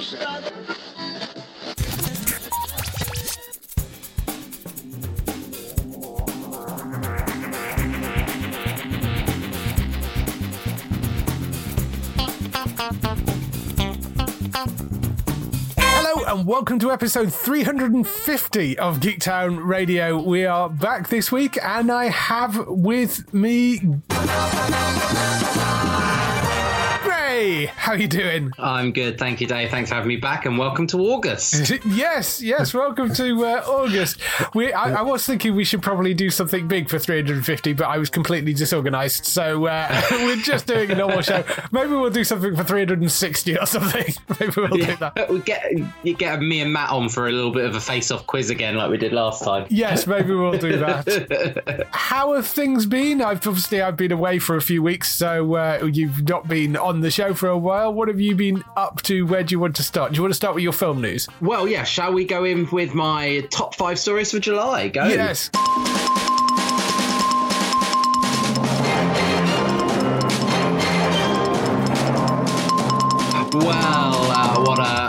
Hello and welcome to episode 350 of Geektown Radio. We are back this week and I have with me Ray. How are you doing? I'm good, thank you, Dave. Thanks for having me back, and welcome to August. yes, yes, welcome to uh, August. We, I, I, was thinking we should probably do something big for 350, but I was completely disorganized, so uh, we're just doing a normal show. Maybe we'll do something for 360 or something. Maybe we'll yeah. do that. We get you get me and Matt on for a little bit of a face-off quiz again, like we did last time. Yes, maybe we'll do that. How have things been? I've obviously I've been away for a few weeks, so uh, you've not been on the show for a while. What have you been up to? Where do you want to start? Do you want to start with your film news? Well, yeah. Shall we go in with my top five stories for July? Go. Yes.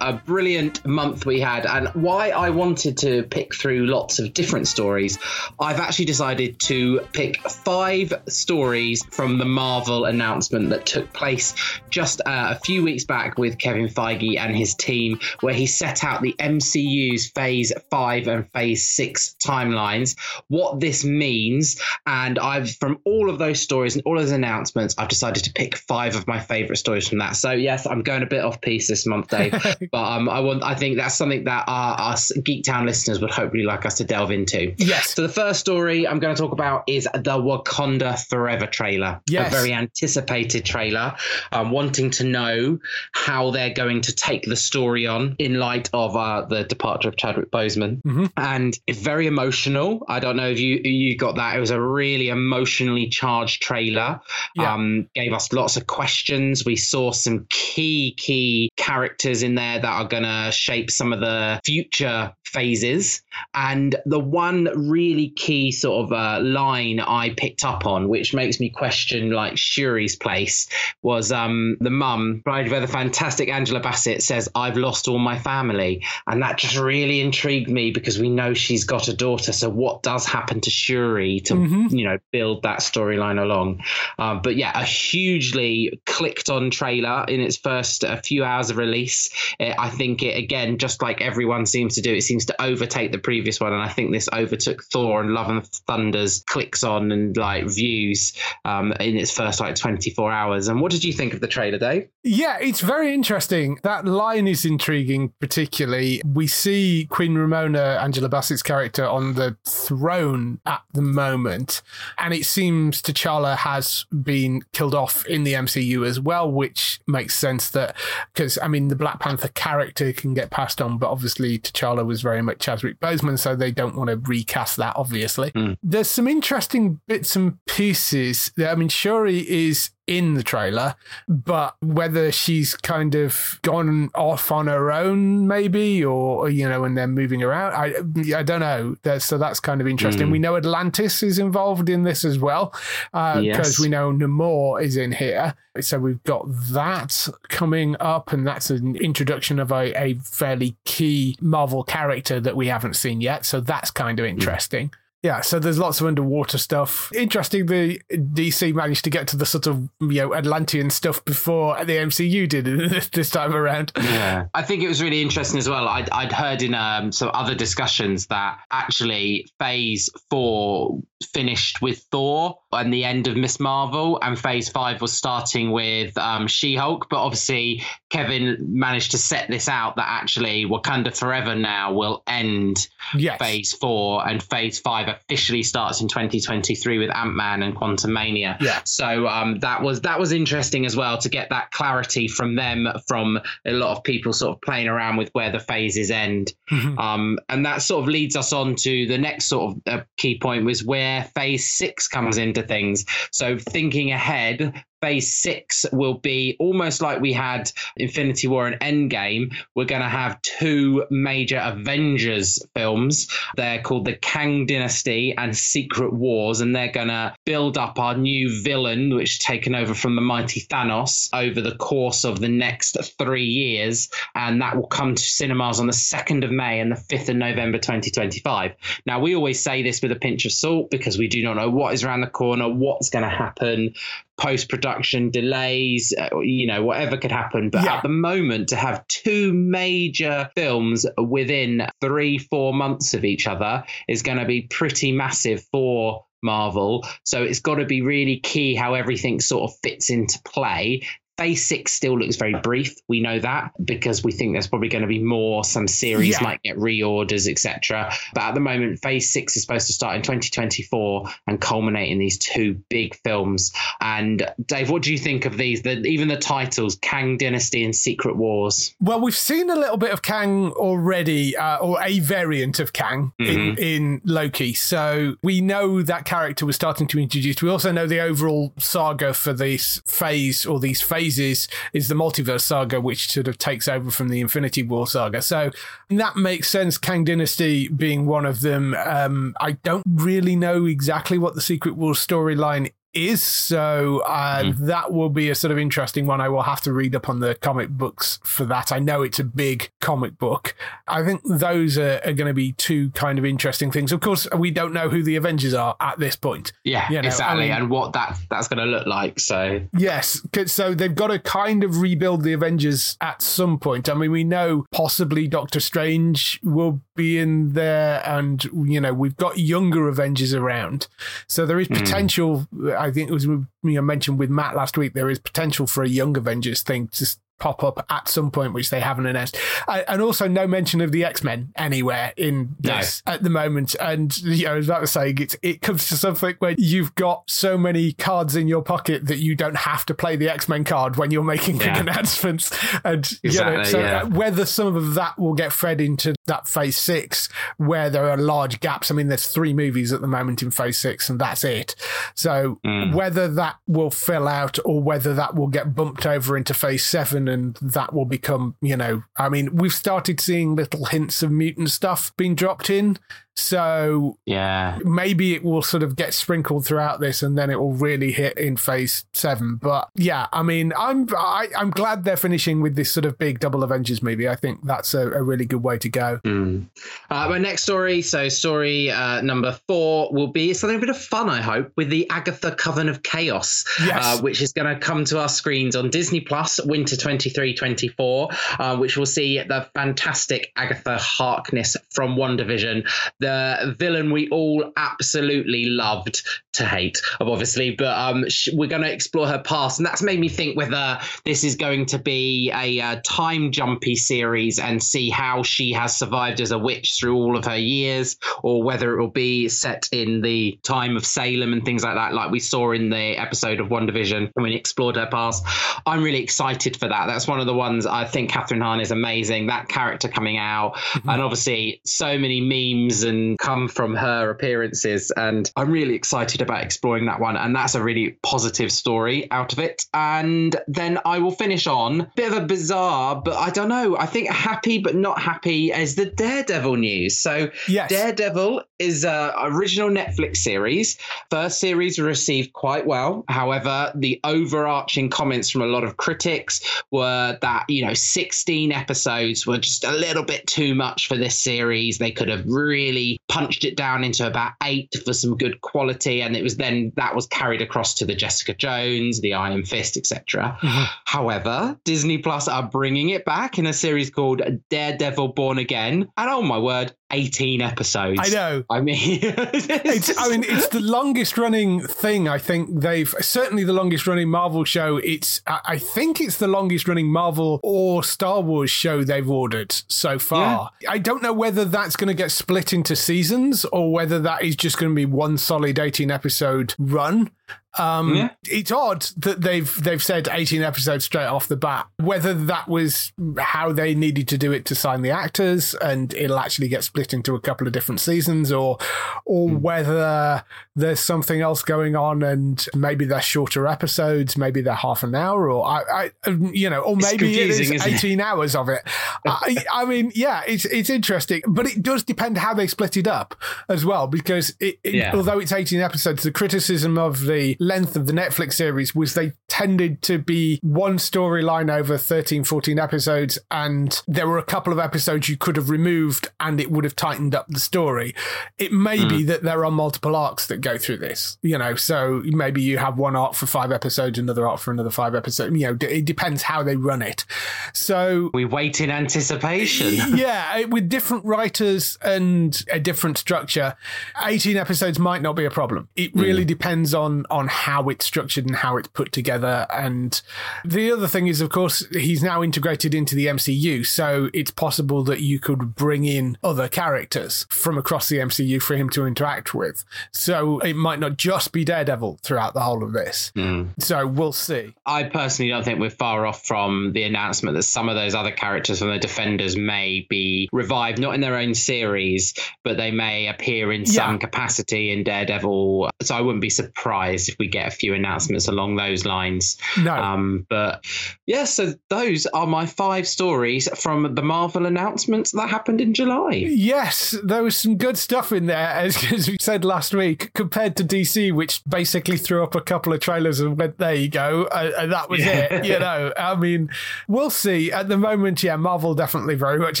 A, a, brilliant month we had. And why I wanted to pick through lots of different stories, I've actually decided to pick five stories from the Marvel announcement that took place just uh, a few weeks back with Kevin Feige and his team, where he set out the MCU's phase five and phase six timelines, what this means. And I've, from all of those stories and all of those announcements, I've decided to pick five of my favorite stories from that. So, yes, I'm going a bit off piece this month, Dave. but um, I want I think that's something that our us Geektown listeners would hopefully like us to delve into. Yes. So the first story I'm going to talk about is the Wakanda Forever trailer. Yes. A very anticipated trailer. I'm wanting to know how they're going to take the story on in light of uh, the departure of Chadwick Boseman, mm-hmm. and it's very emotional. I don't know if you you got that. It was a really emotionally charged trailer. Yeah. Um, gave us lots of questions. We saw some key key characters in there that are going to shape some of the future phases. And the one really key sort of uh, line I picked up on, which makes me question like Shuri's place, was um, the mum, played by the fantastic Angela Bassett, says, I've lost all my family. And that just really intrigued me because we know she's got a daughter. So what does happen to Shuri to, mm-hmm. you know, build that storyline along? Um, but yeah, a hugely clicked on trailer in its first a few hours of release. I think it again, just like everyone seems to do, it seems to overtake the previous one, and I think this overtook Thor and Love and Thunder's clicks on and like views um, in its first like 24 hours. And what did you think of the trailer, Dave? Yeah, it's very interesting. That line is intriguing, particularly. We see Queen Ramonda, Angela Bassett's character, on the throne at the moment, and it seems T'Challa has been killed off in the MCU as well, which makes sense that because I mean the Black Panther character can get passed on, but obviously T'Challa was very much Chadwick Boseman, so they don't want to recast that. Obviously, mm. there's some interesting bits and pieces. That I mean, Shuri is in the trailer, but whether she's kind of gone off on her own, maybe, or you know, and they're moving around, I I don't know. so that's kind of interesting. Mm. We know Atlantis is involved in this as well, because uh, yes. we know Namor is in here. So we've got that coming up, and that's an introduction of a, a fairly key Marvel character that we haven't seen yet. So that's kind of interesting. Yeah, so there's lots of underwater stuff. Interesting, the DC managed to get to the sort of you know Atlantean stuff before the MCU did this time around. Yeah, I think it was really interesting as well. I'd, I'd heard in um, some other discussions that actually Phase Four finished with Thor and the end of Miss Marvel, and Phase Five was starting with um, She Hulk. But obviously, Kevin managed to set this out that actually Wakanda Forever now will end yes. Phase Four, and Phase Five officially starts in 2023 with Ant Man and Quantumania. Yeah. So um, that was that was interesting as well to get that clarity from them, from a lot of people sort of playing around with where the phases end. Mm-hmm. Um, and that sort of leads us on to the next sort of uh, key point was where Phase Six comes into things. So thinking ahead, phase six will be almost like we had Infinity War and Endgame. We're going to have two major Avengers films. They're called the Kang Dynasty and Secret Wars, and they're going to build up our new villain, which taken over from the mighty Thanos over the course of the next three years. And that will come to cinemas on the 2nd of May and the 5th of November 2025. Now, we always say this with a pinch of salt because we do not know what is around the corner, what's going to happen post production delays, uh, you know, whatever could happen. But Yeah. at the moment, to have two major films within three, four months of each other is going to be pretty massive for Marvel. So it's got to be really key how everything sort of fits into play. Phase six still looks very brief. We know that because we think there's probably going to be more. Some series Yeah. might get reorders, etc. But at the moment, Phase six is supposed to start in 2024 and culminate in these two big films. And Dave, what do you think of these? The, even the titles, Kang Dynasty and Secret Wars. Well, we've seen a little bit of Kang already, uh, or a variant of Kang in, in Loki. So we know that character was starting to introduce. We also know the overall saga for this phase or these phases is the multiverse saga, which sort of takes over from the Infinity War saga. So that makes sense. Kang Dynasty being one of them. Um, I don't really know exactly what the Secret War storyline is. So uh, that will be a sort of interesting one. I will have to read up on the comic books for that. I know it's a big comic book. I think those are, are going to be two kind of interesting things. Of course, we don't know who the Avengers are at this point. Yeah, You know, exactly, I mean- and what that that's going to look like. So yes, so they've got to kind of rebuild the Avengers at some point. I mean, we know possibly Doctor Strange will be in there, and you know we've got younger Avengers around, so there is potential. I think it was you mentioned with Matt last week. There is potential for a young Avengers thing to pop up at some point, which they haven't announced, Uh, and also no mention of the X Men anywhere in No. this at the moment. And you know, as I was about to say, it, comes to something where you've got so many cards in your pocket that you don't have to play the X Men card when you're making Yeah. announcements. And you know, so yeah. uh, whether some of that will get fed into that Phase Six, where there are large gaps. I mean, there's three movies at the moment in Phase Six, and that's it. So Mm. whether that will fill out or whether that will get bumped over into Phase Seven, and that will become, you know, I mean, we've started seeing little hints of mutant stuff being dropped in. So yeah, maybe it will sort of get sprinkled throughout this and then it will really hit in phase seven but yeah i mean i'm I, i'm glad they're finishing with this sort of big double avengers movie i think that's a, a really good way to go Mm. Uh, my next story, so story uh, number four, will be something a bit of fun, I hope, with the Agatha Coven of Chaos, Yes. uh, which is going to come to our screens on Disney Plus winter 23 24, uh, which will see the fantastic Agatha Harkness from WandaVision, the villain we all absolutely loved to hate, obviously, but um, sh- we're going to explore her past. And that's made me think whether this is going to be a uh, time jumpy series and see how she has survived as a witch through all of her years, or whether it will be set in the time of Salem and things like that, like we saw in the episode of WandaVision when we explored her past. I'm really excited for that. That's one of the ones I think Kathryn Hahn is amazing. That character coming out, and obviously so many memes and come from her appearances, and I'm really excited about exploring that one. And that's a really positive story out of it. And then I will finish on a bit of a bizarre, but I don't know. I think happy but not happy as the Daredevil news. So Yes. Daredevil is a original Netflix series. First series received quite well. However, the overarching comments from a lot of critics were that, you know, 16 episodes were just a little bit too much for this series. They could have really punched it down into about eight for some good quality. And it was then that was carried across to the Jessica Jones, the Iron Fist, etc. Mm-hmm. However, Disney Plus are bringing it back in a series called Daredevil Born Again. And oh my word, 18 episodes. I know. I mean, it's, I mean, it's the longest running thing. I think they've certainly the longest running Marvel show. It's, I think it's the longest running Marvel or Star Wars show they've ordered so far. Yeah. I don't know whether that's going to get split into seasons or whether that is just going to be one solid 18 episode run. Um, yeah. It's odd that they've they've said 18 episodes straight off the bat. Whether that was how they needed to do it to sign the actors, and it'll actually get split into a couple of different seasons, or or mm. whether there's something else going on, and maybe they're shorter episodes, maybe they're half an hour, or I, I you know, or maybe it is 18 it? hours of it. I, I, mean, yeah, it's it's interesting, but it does depend how they split it up as well, because it, it, yeah. although it's 18 episodes, the criticism of the length of the Netflix series was they tended to be one storyline over 13, 14 episodes, and there were a couple of episodes you could have removed and it would have tightened up the story. It may mm. be that there are multiple arcs that go through this, you know, so maybe you have one arc for five episodes, another arc for another five episodes, you know, it depends how they run it. So we wait in anticipation. yeah, with different writers and a different structure, 18 episodes might not be a problem. It really mm. depends on on how it's structured and how it's put together. And the other thing is, of course, he's now integrated into the MCU. So it's possible that you could bring in other characters from across the MCU for him to interact with. So it might not just be Daredevil throughout the whole of this. Mm. So we'll see. I personally don't think we're far off from the announcement that some of those other characters from the Defenders may be revived, not in their own series, but they may appear in some yeah. capacity in Daredevil. So I wouldn't be surprised if we get a few announcements along those lines. No. Um, but yeah, so those are my five stories from the Marvel announcements that happened in July. Yes, there was some good stuff in there, as, as we said last week, compared to DC, which basically threw up a couple of trailers and went, there you go. Uh, and that was yeah. it. You know, I mean, we'll see. At the moment, yeah, Marvel definitely very much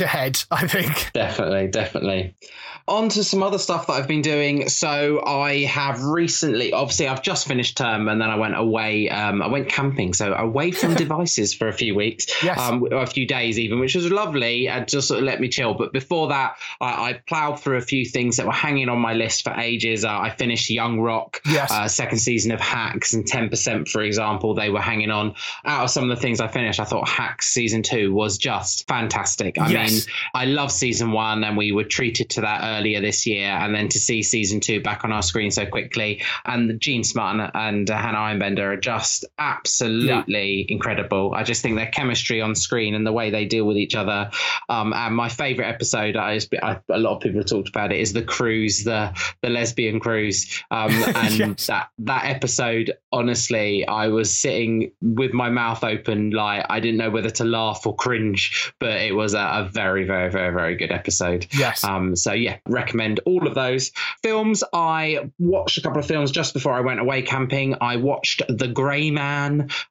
ahead, I think. Definitely, definitely. On to some other stuff that I've been doing. So I have recently, obviously, I've just finished term and then I went away. Um, I went camping, so away from devices for a few weeks, yes. um, a few days even, which was lovely and just sort of let me chill. But before that, I, I plowed through a few things that were hanging on my list for ages. Uh, I finished Young Rock, yes. uh, second season of Hacks, and 10%, for example, they were hanging on. Out of some of the things I finished, I thought Hacks season two was just fantastic. I yes. mean, I love season one, and we were treated to that earlier this year, and then to see season two back on our screen so quickly, and Jean Smart and uh, Hannah Einbinder are just absolutely yeah. incredible. I just think their chemistry on screen and the way they deal with each other. Um, and my favorite episode, I, I, a lot of people have talked about it, is the cruise, the the lesbian cruise, um, and yes. that that episode. Honestly, I was sitting with my mouth open, like I didn't know whether to laugh or cringe, but it was a, a very, very, very, very good episode. Yes. Um. So yeah, recommend all of those films. I watched a couple of films just before I went away camping. I watched The Gray Man.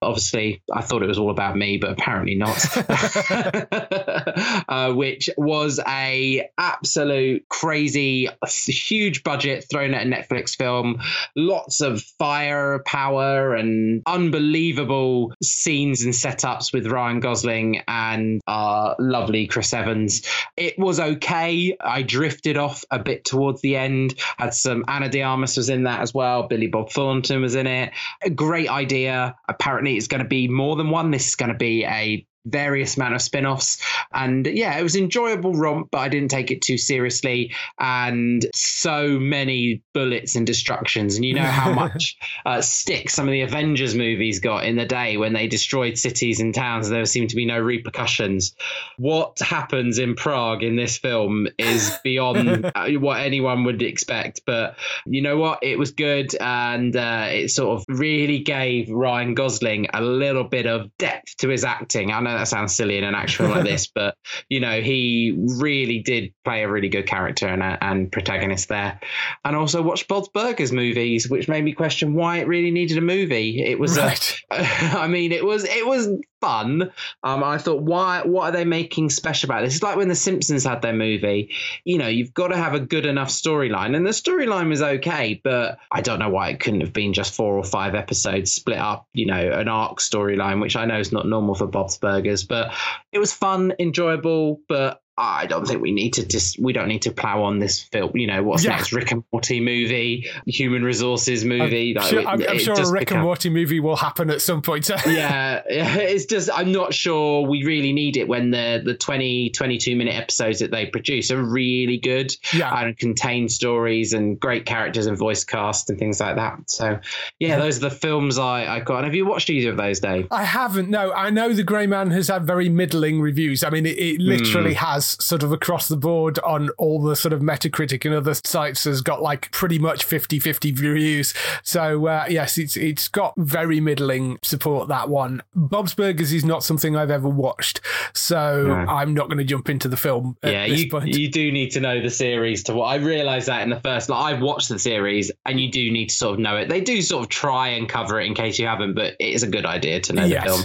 Obviously, I thought it was all about me, but apparently not. uh, which was a absolute crazy, huge budget thrown at a Netflix film. Lots of firepower and unbelievable scenes and setups with Ryan Gosling and our lovely Chris Evans. It was okay. I drifted off a bit towards the end. Had some Ana de Armas was in that as well. Billy Bob Thornton was in it. A great idea. Apparently, it's going to be more than one. This is going to be a various amount of spin-offs. And yeah it was enjoyable romp but i didn't take it too seriously. And so many bullets and destructions. And you know how much uh, stick some of the avengers movies got in the day when they destroyed cities and towns there seemed to be no repercussions. What happens in prague in this film is beyond uh, what anyone would expect. But you know what? It was good and uh, it sort of really gave ryan gosling a little bit of depth to his acting. I know know that sounds silly in an action like this, but you know, he really did play a really good character and, uh, and protagonist there. And also watched Bob's Burgers movies, which made me question why it really needed a movie. It was, right. a, I mean, it was it was fun. Um, I thought, why? What are they making special about this? It's like when the Simpsons had their movie. You know, you've got to have a good enough storyline, and the storyline was okay, but I don't know why it couldn't have been just four or five episodes split up. You know, an arc storyline, which I know is not normal for Bob's Burgers, but it was fun, enjoyable. But I don't think we need to just we don't need to plow on this film. You know, what's Yeah. next? Rick and Morty movie, human resources movie. I'm Like, sure, it- I'm, I'm sure a Rick and Morty movie will happen at some point. yeah, it's just I'm not sure we really need it when the the 20 22 minute episodes that they produce are really good Yeah. and contain stories and great characters and voice cast and things like that. So yeah, those are the films I I got. And have you watched either of those, Dave? I haven't. No, I know The Grey Man has had very middling reviews. I mean, it, it literally hmm. has sort of across the board on all the sort of Metacritic and other sites has got like pretty much 50 50 reviews. So, uh, yes, it's it's got very middling support, that one. Bob's Burgers is not something I've ever watched. So, No. I'm not going to jump into the film at yeah, this you, point. you do need to know the series to what I realized that in the first like I've watched the series and you do need to sort of know it. They do sort of try and cover it in case you haven't, but it is a good idea to know Yes. the film.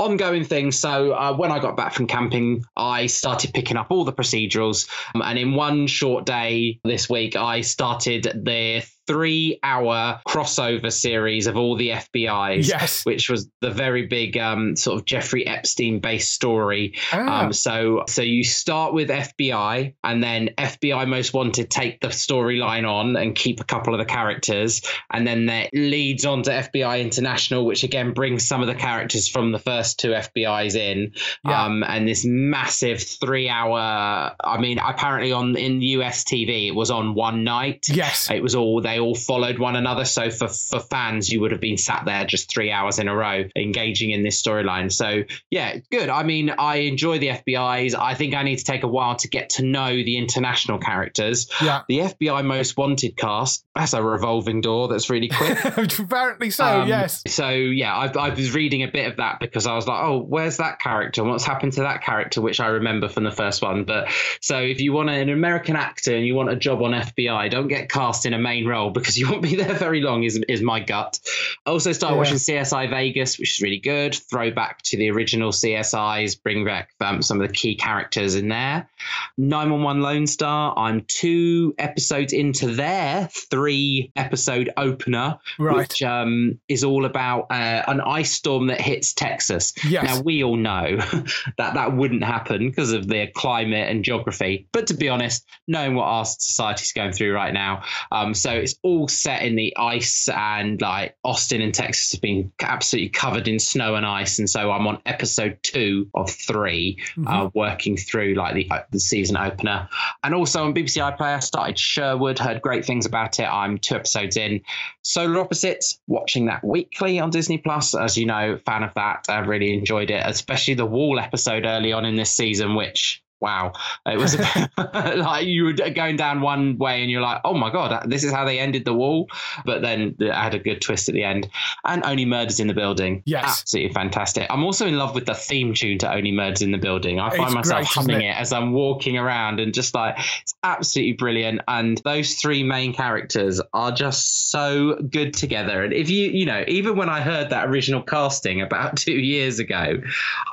Ongoing things. So uh, when I got back from camping, I started picking up all the procedurals, um, and in one short day this week, I started the three-hour crossover series of all the FBI's Yes. which was the very big um, sort of Jeffrey Epstein based story. Ah. Um, so so you start with FBI, and then FBI Most Wanted take the storyline on and keep a couple of the characters, and then that leads on to FBI International, which again brings some of the characters from the first two FBI's in. Yeah. Um, and this massive three-hour. I mean, apparently on in US TV, it was on one night. yes. It was all they all followed one another. So for for fans, you would have been sat there just three hours in a row engaging in this storyline. So yeah, good. I mean, I enjoy the FBI's. I think I need to take a while to get to know the international characters. Yeah. The FBI Most Wanted cast. That's a revolving door. That's really quick. Apparently so, Um, yes. So yeah, I, I was reading a bit of that because I was like, oh, where's that character? What's happened to that character, which I remember from the first one. But so if you want an American actor and you want a job on FBI, don't get cast in a main role because you won't be there very long. Is is my gut. I also started Yeah. watching CSI Vegas, which is really good. Throwback to the original CSI's, bring back um, some of the key characters in there. 911 Lone Star. I'm two episodes into their three episode opener Right. which um, is all about uh, an ice storm that hits Texas. Yes. Now, we all know that that wouldn't happen because of the climate and geography. But to be honest, knowing what our society's going through right now, um, so it's all set in the ice, and like Austin and Texas have been absolutely covered in snow and ice. And so I'm on episode two of 3 uh, working through like the, uh, the season opener. And also on BBC iPlayer, I started Sherwood, heard great things about it. I'm two episodes in. Solar Opposites, watching that weekly on Disney Plus. As you know, fan of that. I really enjoyed it, especially the Wall episode early on in this season, which. Wow, it was like you were going down one way and you're like, oh my god, uh, this is how they ended the wall. But then it had a good twist at the end. And Only Murders in the Building, Yes. absolutely fantastic. I'm also in love with the theme tune to Only Murders in the Building. I find It's myself great, humming it? it as I'm walking around and just like it's absolutely brilliant. And those three main characters are just so good together. And if you, you know, even when I heard that original casting about two years ago,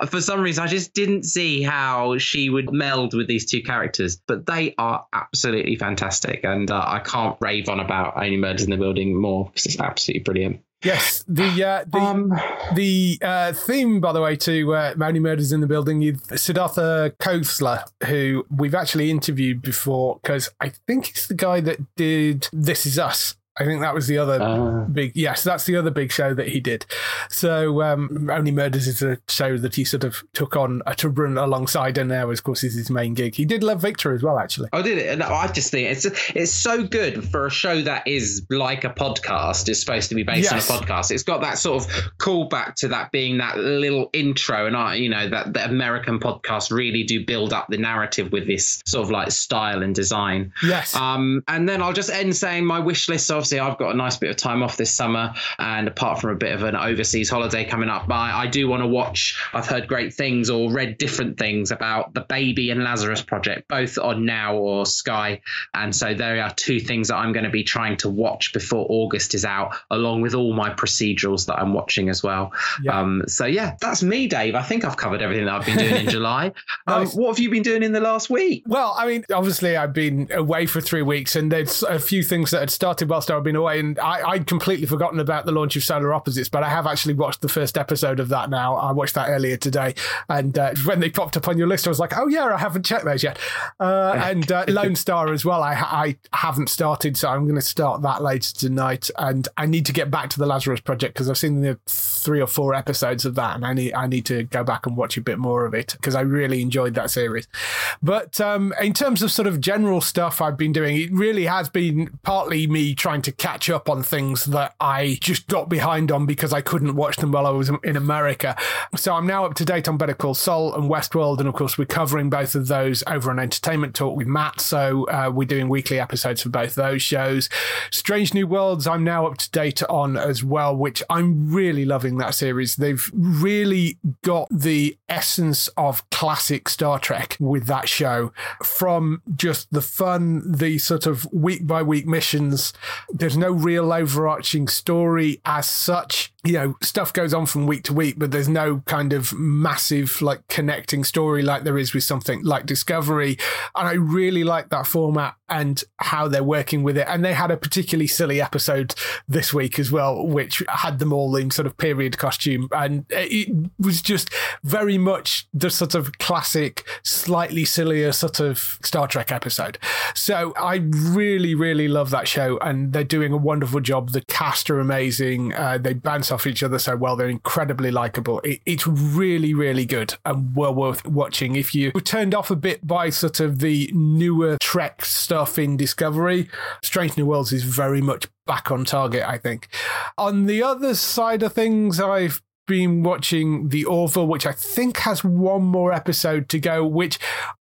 for some reason I just didn't see how she would meld with these two characters. But they are absolutely fantastic, and uh, I can't rave on about Only Murders in the Building more because it's absolutely brilliant. Yes. The uh, the Um, The uh, theme, by the way, to uh, Only Murders in the Building is Siddhartha Khosla, who we've actually interviewed before because I think it's the guy that did This Is Us. I think that was the other uh, big. Yes, that's the other big show that he did. So um, Only Murders is a show that he sort of took on uh, to run alongside, and now, of course, is his main gig. He did Love Victor as well, actually. I did it. No, I just think it's it's so good for a show that is like a podcast. It's supposed to be based Yes. on a podcast. It's got that sort of callback to that being that little intro, and I, you know, that the American podcasts really do build up the narrative with this sort of like style and design. Yes. Um, and then I'll just end saying my wish list of obviously I've got a nice bit of time off this summer, and apart from a bit of an overseas holiday coming up, I, I do want to watch. I've heard great things or read different things about the Baby and Lazarus project, both on Now or Sky, and so there are two things that I'm going to be trying to watch before August is out, along with all my procedurals that I'm watching as well. Yeah. Um, so yeah, that's me, Dave. I think I've covered everything that I've been doing in July. Um, Nice. what have you been doing in the last week? Well, I mean, obviously, I've been away for three weeks, and there's a few things that had started whilst I've been away, and I, I'd completely forgotten about the launch of Solar Opposites, but I have actually watched the first episode of that now. I watched that earlier today, and uh, when they popped up on your list, I was like, oh yeah, I haven't checked those yet. Uh, and uh, Lone Star as well. I, I haven't started, so I'm going to start that later tonight, and I need to get back to the Lazarus Project because I've seen the three or four episodes of that, and I need I need to go back and watch a bit more of it because I really enjoyed that series. But um, in terms of sort of general stuff I've been doing, it really has been partly me trying to catch up on things that I just got behind on because I couldn't watch them while I was in America. So I'm now up to date on Better Call Saul and Westworld, and of course we're covering both of those over on Entertainment Talk with Matt. So uh, we're doing weekly episodes for both those shows. Strange New Worlds, I'm now up to date on as well, which I'm really loving that series. They've really got the essence of classic Star Trek with that show from just the fun, the sort of week by week missions. There's no real overarching story as such. You know, stuff goes on from week to week, but there's no kind of massive like connecting story like there is with something like Discovery. And I really like that format and how they're working with it. And they had a particularly silly episode this week as well, which had them all in sort of period costume. And it was just very much the sort of classic, slightly sillier sort of Star Trek episode. So I really, really love that show. And they're doing a wonderful job. The cast are amazing. Uh, they bounce off each other so well. They're incredibly likable. It, it's really, really good and well worth watching. If you were turned off a bit by sort of the newer Trek stuff in Discovery, Strange New Worlds is very much back on target, I think. On the other side of things, I've been watching The Orville, which I think has one more episode to go, which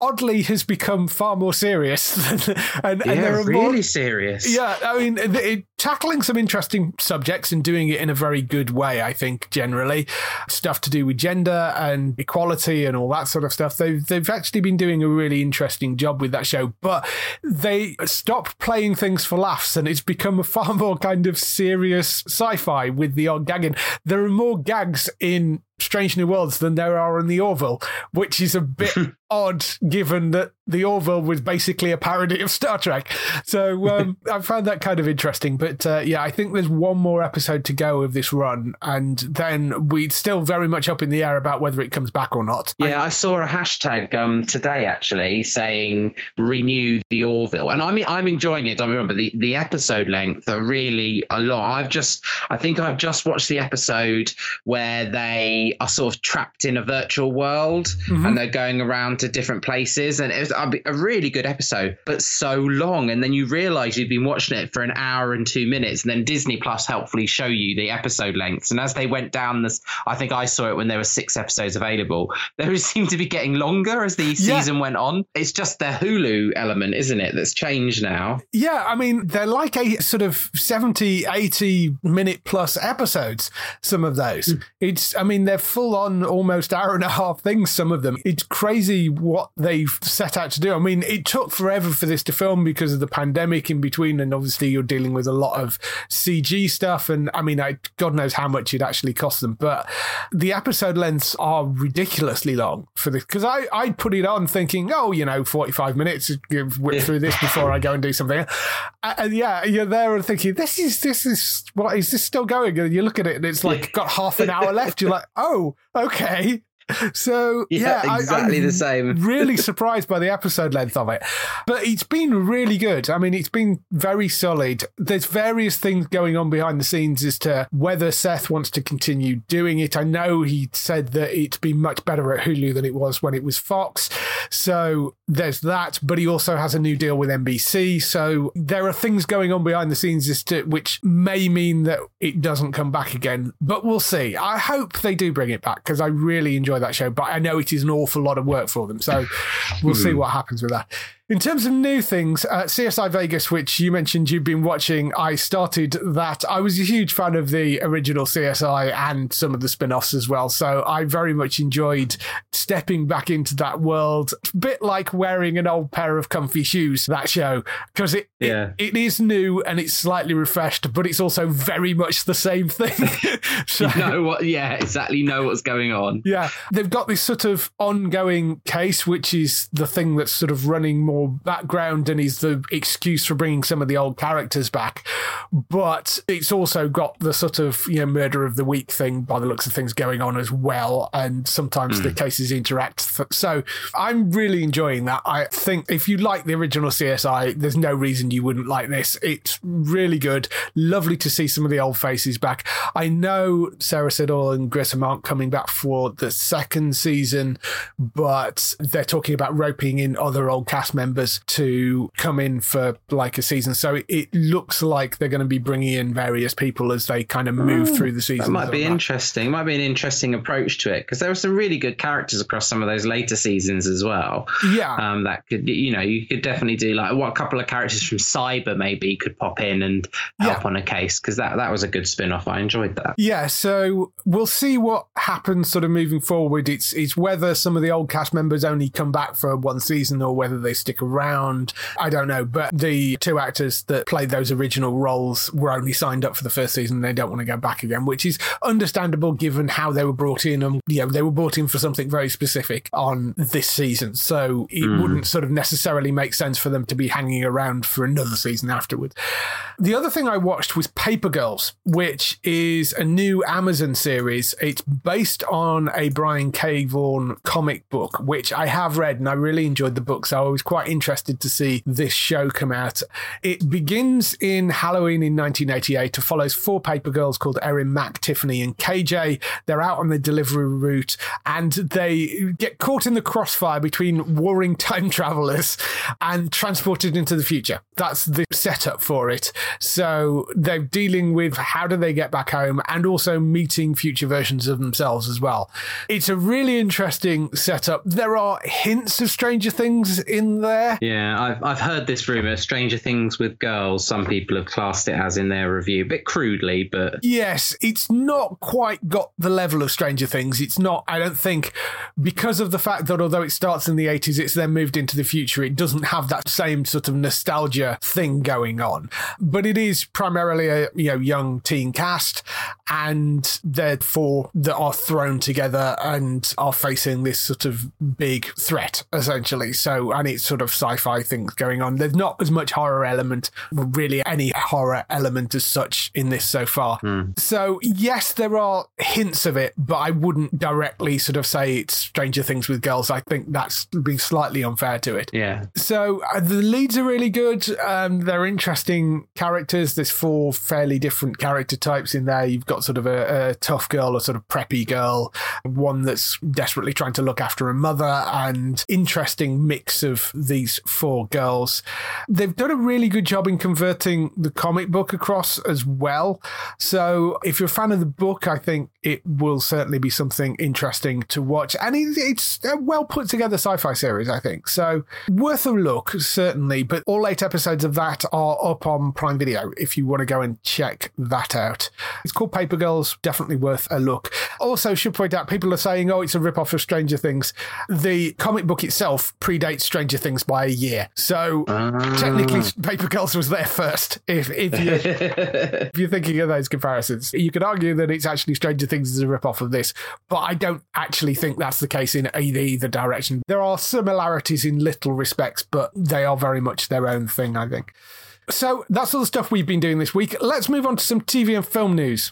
oddly has become far more serious. and, and Yeah, there are really more, serious. yeah, I mean, it, it, tackling some interesting subjects and doing it in a very good way, I think, generally. Stuff to do with gender and equality and all that sort of stuff. They've, they've actually been doing a really interesting job with that show, but they stopped playing things for laughs and it's become a far more kind of serious sci fi with the odd gagging. There are more gags in Strange New Worlds than there are in the Orville, which is a bit odd given that the Orville was basically a parody of Star Trek. So um, I found that kind of interesting. But uh, yeah, I think there's one more episode to go of this run, and then we're still very much up in the air about whether it comes back or not. Yeah, I saw a hashtag um, today actually saying renew the Orville, and I'm I'm enjoying it. I remember the the episode length are really a lot. I've just I think I've just watched the episode where they are sort of trapped in a virtual world and they're going around to different places, and it was a a really good episode, but so long, and then you realise you've been watching it for an hour and two minutes, and then Disney Plus helpfully show you the episode lengths, and as they went down this, I think I saw it when there were six episodes available. They seemed to be getting longer as the Yeah. season went on. It's just the Hulu element, isn't it, that's changed now? Yeah, I mean, they're like a sort of 70, 80 minute plus episodes, some of those. Hmm. It's, I mean, they're full on almost hour and a half things, some of them. It's crazy what they've set out to do. I mean, it took forever for this to film because of the pandemic in between, and obviously you're dealing with a lot of CG stuff. And I mean, I, God knows how much it actually cost them, but the episode lengths are ridiculously long for this because I, I put it on thinking, oh, you know, 45 minutes, uh, give- whip through this before I go and do something. And yeah, you're there and thinking, this is, this is, what is this still going? And you look at it and it's like got half an hour left. You're like, oh, okay. So yeah, Yeah, I- exactly I'm the same. really surprised by the episode length of it, but it's been really good. I mean, it's been very solid. There's various things going on behind the scenes as to whether Seth wants to continue doing it. I know he said that it's been much better at Hulu than it was when it was Fox, so there's that. But he also has a new deal with NBC, so there are things going on behind the scenes as to which may mean that it doesn't come back again. But we'll see. I hope they do bring it back because I really enjoy that show, but I know it is an awful lot of work for them. So we'll see hmm. what happens with that. In terms of new things, uh, CSI Vegas, which you mentioned you've been watching, I started that. I was a huge fan of the original CSI and some of the spin offs as well. So I very much enjoyed stepping back into that world. A bit like wearing an old pair of comfy shoes, that show, because it, Yeah. it, it is new and it's slightly refreshed, but it's also very much the same thing. so, know what? Yeah, exactly. Know what's going on. yeah, they've got this sort of ongoing case, which is the thing that's sort of running more background and is the excuse for bringing some of the old characters back. But it's also got the sort of you know murder of the week thing by the looks of things going on as well, and sometimes the hmm. cases interact. So I'm really enjoying that. I think if you like the original CSI, there's no reason you wouldn't like this. It's really good. Lovely to see some of the old faces back. I know Sara Sidle and Grissom aren't coming back for the second season, but they're talking about roping in other old cast members to come in for like a season. So it, it looks like they're going to be bringing in various people as they kind of move through the season. That might be interesting. Might be an interesting approach to it because there were some really good characters across some of those later seasons as well. Yeah. Um, that could, you know, you could definitely do like what a couple of characters from Cyber maybe could pop in and help Yeah. on a case because that that was a good spin off. I enjoyed that. Yeah, so we'll see what happens sort of moving forward. It's it's whether some of the old cast members only come back for one season or whether they stick around. I don't know. But the two actors that played those original roles were only signed up for the first season. They don't want to go back again, which is understandable given how they were brought in. And you know, they were brought in for something very specific on this season. So it hmm. wouldn't sort of necessarily make sense for them to be hanging around for another season afterwards. The other thing I watched was Paper Girls, which is a new Amazon series. It's based on a Brian K. Vaughan comic book, which I have read and I really enjoyed the book. So I was quite interested to see this show come out. It begins in Halloween in 1988. It follows four paper girls called Erin, Mac, Tiffany, and KJ. They're out on the delivery route and they get caught in the crossfire between warring time travelers and transported into the future. That's the setup for it. So they're dealing with how do they get back home and also meeting future versions of themselves as well. It's a really interesting setup. There are hints of Stranger Things in there. Yeah, I've I've heard this rumor. Stranger Things with girls. Some people have classed it as in their review, a bit crudely, but Yes, it's not quite got the level of Stranger Things. It's not, I don't think, because of the fact that although it starts in the 80s, it's then moved into the future, it doesn't have that same sort of nostalgia thing going on. But it is primarily a you know young teen cast, and therefore that are thrown together and are facing this sort of big threat, essentially. So, and it's sort of sci fi things going on. There's not as much horror element, really any horror element as such in this so far. So, yes, there are hints of it, but I wouldn't directly sort of say it's Stranger Things with girls. I think that's being slightly unfair to it. yeah, So uh, the leads are really good. Um, they're interesting characters. There's four fairly different character types in there. You've got sort of a, a tough girl, a sort of preppy girl, one that's desperately trying to look after her mother, and interesting mix of these four girls. They've done a really good job in converting the comic book across as well. So if you're a fan of the book, I think it will certainly be something interesting to watch. And it's a well put together sci fi series, I think. So worth a look, certainly. But all eight episodes of that are up on Prime Video if you want to go and check that out. It's called Paper Girls, definitely worth a look. Also, should point out people are saying, oh, it's a rip off of Stranger Things. The comic book itself predates Stranger Things by a year. So technically, ah. Paper Girls was there first. If, if you if you're thinking of those comparisons, you could argue that it's actually Stranger Things is a rip-off of this, but I don't actually think that's the case in either, either direction. There are similarities in little respects, but they are very much their own thing, I think. So that's all the stuff we've been doing this week. Let's move on to some TV and film news.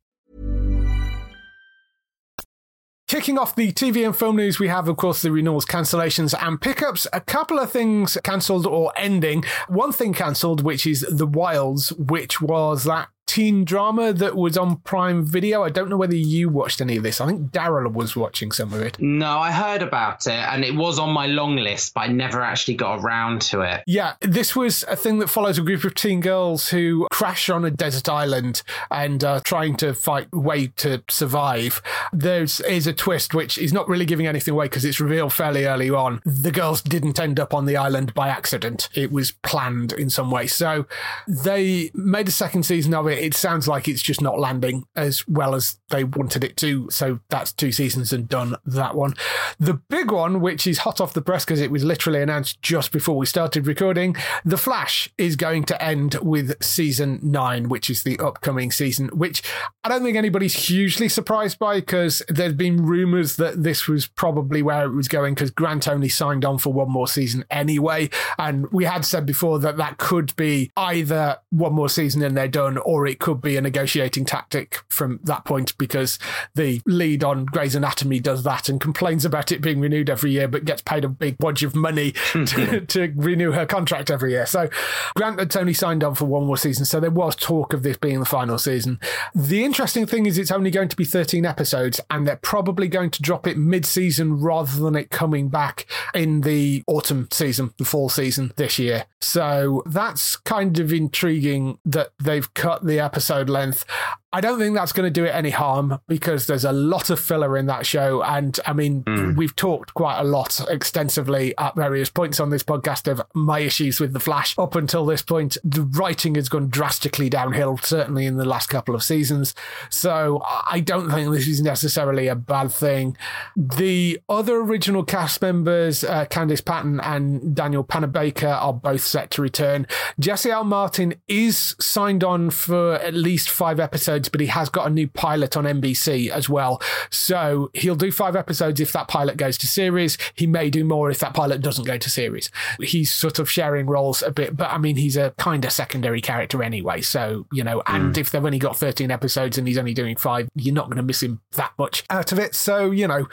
Kicking off the TV and film news, we have, of course, the renewals, cancellations, and pickups. A couple of things cancelled or ending. One thing cancelled, which is The Wilds, which was that teen drama that was on Prime Video. I don't know whether you watched any of this. I think Daryl was watching some of it. No, I heard about it and it was on my long list, but I never actually got around to it. Yeah, this was a thing that follows a group of teen girls who crash on a desert island and are trying to fight a way to survive. There is a twist which is not really giving anything away because it's revealed fairly early on. The girls didn't end up on the island by accident. It was planned in some way. So they made a second season of it it sounds like it's just not landing as well as they wanted it to. So that's two seasons and done that one. The big one, which is hot off the press because it was literally announced just before we started recording, The Flash is going to end with season nine, which is the upcoming season, which I don't think anybody's hugely surprised by because there's been rumors that this was probably where it was going because Grant only signed on for one more season anyway. And we had said before that that could be either one more season and they're done or it could be a negotiating tactic from that point because the lead on Grey's Anatomy does that and complains about it being renewed every year, but gets paid a big bunch of money hmm. to, to renew her contract every year. So Grant had only signed on for one more season, so there was talk of this being the final season. The interesting thing is it's only going to be 13 episodes, and they're probably going to drop it mid-season rather than it coming back in the autumn season, the fall season this year. So that's kind of intriguing that they've cut the episode length. I don't think that's going to do it any harm because there's a lot of filler in that show. And I mean, mm. we've talked quite a lot extensively at various points on this podcast of my issues with The Flash. Up until this point, the writing has gone drastically downhill, certainly in the last couple of seasons. So I don't think this is necessarily a bad thing. The other original cast members, uh, Candice Patton and Danielle Panabaker, are both set to return. Jesse L. Martin is signed on for at least five episodes, but he has got a new pilot on NBC as well. So he'll do five episodes if that pilot goes to series. He may do more if that pilot doesn't go to series. He's sort of sharing roles a bit, but I mean, he's a kind of secondary character anyway. So, you know, and mm. if they've only got 13 episodes and he's only doing five, you're not going to miss him that much out of it. So, you know,